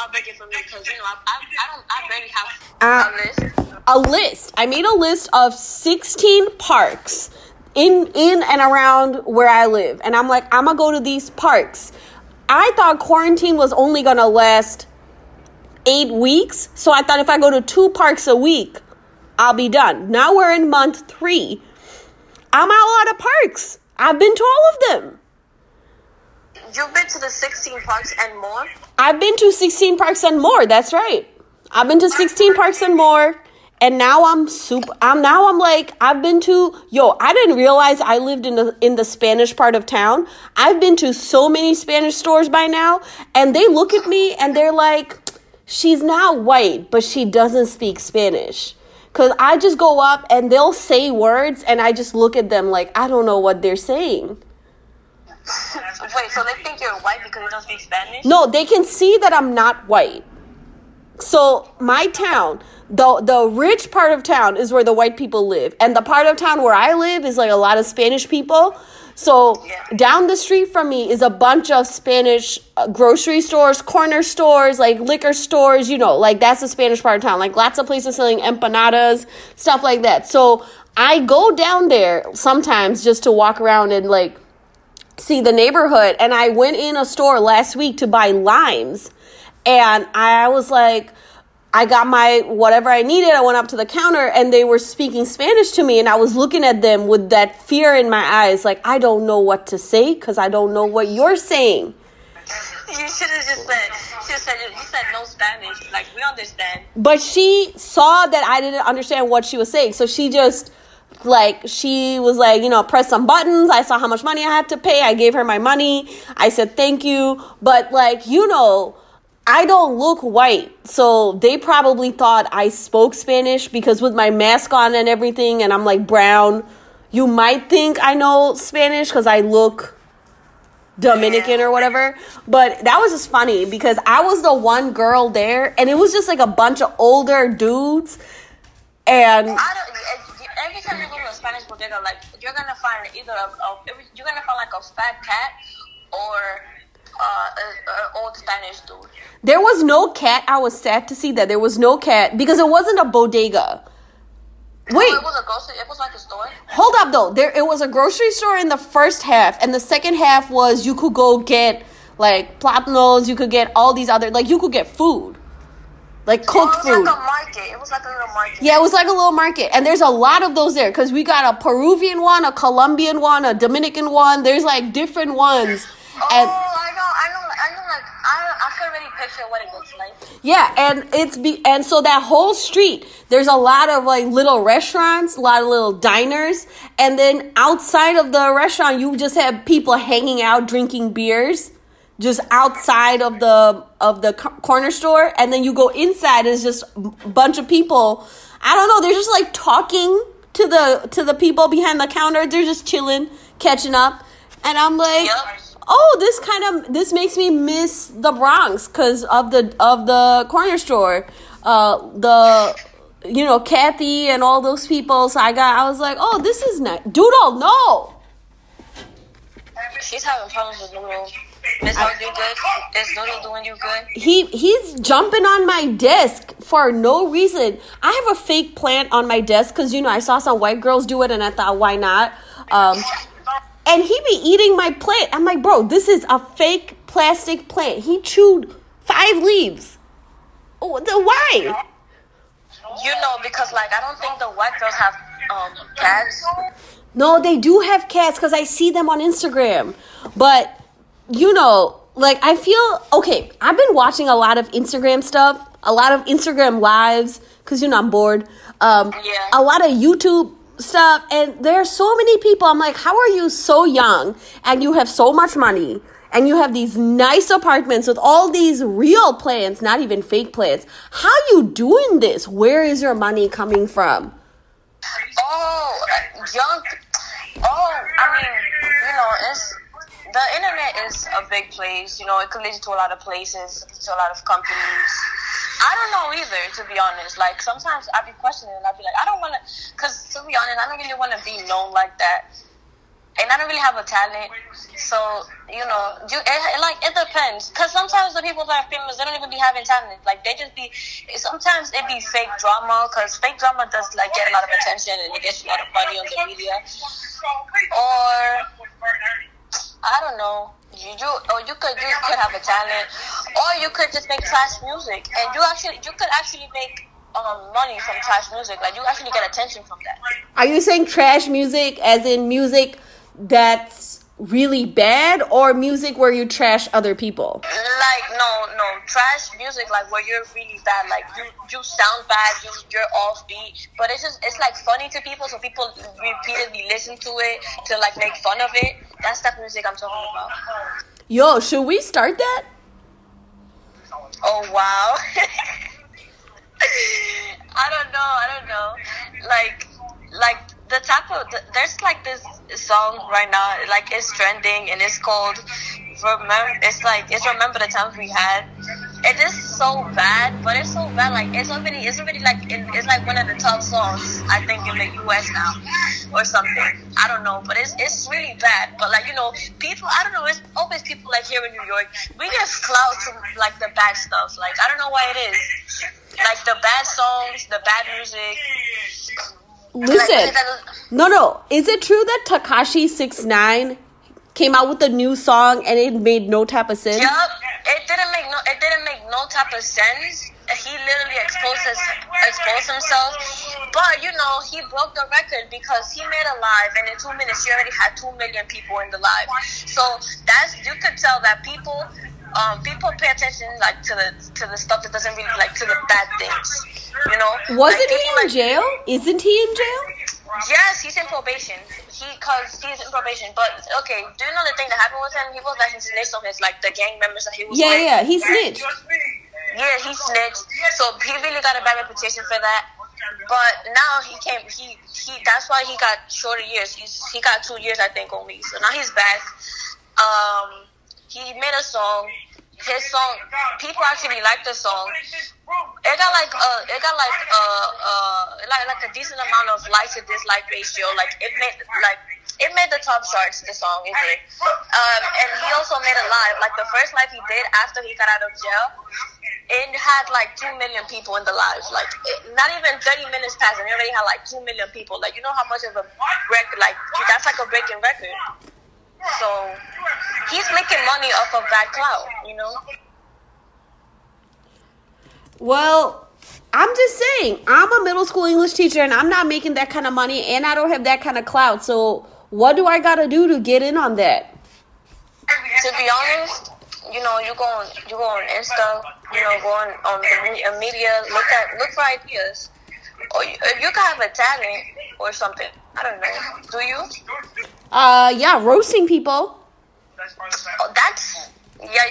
heartbreaking for me because you know I, I, I don't I barely have Uh, a list. a list. I made a list of 16 parks in in and around where I live. And I'm like, I'm gonna go to these parks. I thought quarantine was only gonna last eight weeks. So I thought if I go to two parks a week, I'll be done. Now we're in month three. I'm out of parks. I've been to all of them. You've been to the 16 parks and more. I've been to 16 parks and more. That's right. I've been to 16 parks and more. And now I'm super I'm now I'm like I've been to yo, I didn't realize I lived in the in the Spanish part of town. I've been to so many Spanish stores by now and they look at me and they're like she's not white, but she doesn't speak Spanish. Cuz I just go up and they'll say words and I just look at them like I don't know what they're saying. Wait, so they think you're white because you don't speak Spanish? No, they can see that I'm not white. So my town, the the rich part of town is where the white people live, and the part of town where I live is like a lot of Spanish people. So Yeah. down the street from me is a bunch of Spanish uh, grocery stores, corner stores, like liquor stores. You know, like that's the Spanish part of town. Like lots of places selling empanadas, stuff like that. So I go down there sometimes just to walk around and like see the neighborhood and I went in a store last week to buy limes and I was like I got my whatever I needed. I went up to the counter and they were speaking Spanish to me and I was looking at them with that fear in my eyes like I don't know what to say cuz I don't know what you're saying. You should have just said, should have said, you said no Spanish. Like, we understand. But she saw that I didn't understand what she was saying. So she just like she was like, you know, press some buttons. I saw how much money I had to pay. I gave her my money. I said thank you. But like, you know, I don't look white. So they probably thought I spoke Spanish because with my mask on and everything and I'm like brown, you might think I know Spanish cuz I look Dominican or whatever. But that was just funny because I was the one girl there and it was just like a bunch of older dudes. And I don't. Time you go to a Spanish bodega, like you're gonna find either a, a you're gonna find like a fat cat or uh, an old Spanish dude. there was no cat. I was sad to see that there was no cat because it wasn't a bodega. Wait, Oh, it was a grocery. It was like a store. hold up though. There it was a grocery store in the first half and the second half was you could go get like platanos, you could get all these other like you could get food. Like cooked it was food. like a market. It was like a little market. Yeah, it was like a little market, and there's a lot of those there because we got a Peruvian one, a Colombian one, a Dominican one. There's like different ones, Oh, and I know, I know, I know. Like I, I can already picture what it looks like. yeah, and it's be and so that whole street, there's a lot of like little restaurants, a lot of little diners, and then outside of the restaurant, you just have people hanging out drinking beers, just outside of the of the corner store, and then you go inside, it's just a bunch of people. I don't know, they're just like talking to the to the people behind the counter. They're just chilling, catching up, and I'm like. Oh, this kind of this makes me miss the Bronx because of the of the corner store, uh, the you know Kathy and all those people. So I got I was like, oh, this is nice. Doodle, no. She's having problems with Noodle. Is Noodle you good? Is Noodle doing you good? He he's jumping on my desk for no reason. I have a fake plant on my desk because you know I saw some white girls do it and I thought why not. Um, and he be eating my plant. I'm like, bro, this is a fake plastic plant. He chewed five leaves. Oh, the why? You know, because like I don't think the white girls have um cats. No, they do have cats because I see them on Instagram. But, you know, like, I feel okay. I've been watching a lot of Instagram stuff, a lot of Instagram lives because, you know, I'm bored. Um, Yeah. A lot of YouTube stuff. And there are so many people. I'm like, how are you so young and you have so much money? And you have these nice apartments with all these real plants, not even fake plants. How you doing this? Where is your money coming from? Oh, young. Oh, I mean, you know, it's the internet is a big place. You know, it could lead you to a lot of places, to a lot of companies. I don't know either, to be honest. Like sometimes I be questioning, and I be like, I don't want to, cause to be honest, I don't really want to be known like that. and I don't really have a talent. So you know, you it, like it depends. Cause sometimes the people that are famous, they don't even be having talent. Like they just be. Sometimes it be fake drama. Cause fake drama does like get a lot of attention and it gets a lot of money on the media. Know. You, you or you could you could have a talent, or you could just make trash music, and you actually you could actually make um, money from trash music. Like you actually get attention from that. Are you saying trash music as in music that's really bad or music where you trash other people? Like no, no, trash music like where you're really bad. Like you, you sound bad. You, you're offbeat, but it's just it's like funny to people, so people repeatedly listen to it to like make fun of it. That's the music I'm talking about. Yo, should we start that? Oh wow. I don't know. I don't know. Like, like the type of the, there's like this song right now. Like it's trending and it's called remember. It's like it's remember the times we had. It is so bad, but it's so bad. Like it's already it's already like it, it's like one of the top songs I think in the U.S. now or something. I don't know, but it's it's really bad. But like you know, people I don't know. It's always people like here in New York. We get clout from like the bad stuff. Like I don't know why it is like the bad songs, the bad music. Listen, no, no. Is it true that Tekashi Six Nine came out with a new song and it made no type of sense? Yup, it didn't make no. It didn't make no type of sense. He literally exposed his, exposed himself, but you know he broke the record because he made a live and in two minutes he already had two million people in the live. So that's you could tell that people um, people pay attention like to the to the stuff that doesn't really like to the bad things. You know, wasn't like, he in like, jail? Isn't he in jail? Yes, he's in probation. He cause he's in probation. But okay, do you know the thing that happened with him? He was like he snitched on his like the gang members that he was. Yeah, with. yeah, he snitched. Yeah, he snitched. So he really got a bad reputation for that. But now he came. He he. That's why he got shorter years. He's he got two years, I think, only. So now he's back. Um, he made a song. His song, people actually like the song. It got like uh, it got like uh, uh, like like a decent amount of like to dislike ratio. Like it made like it made the top charts. The song it. Um, and he also made a live. Like the first live he did after he got out of jail, it had like two million people in the live. Like it, not even thirty minutes passed, and already had like two million people. Like you know how much of a record? Like that's like a breaking record. So he's making money off of that clout, you know. Well, I'm just saying, I'm a middle school English teacher and I'm not making that kind of money and I don't have that kind of clout. So, what do I got to do to get in on that? To be honest, you know, you go on you go on Insta, you know, go on on the media, look at look for ideas. Or you, you can have a talent or something. I don't know. Do you? Uh, yeah, roasting people. Oh, that's yeah.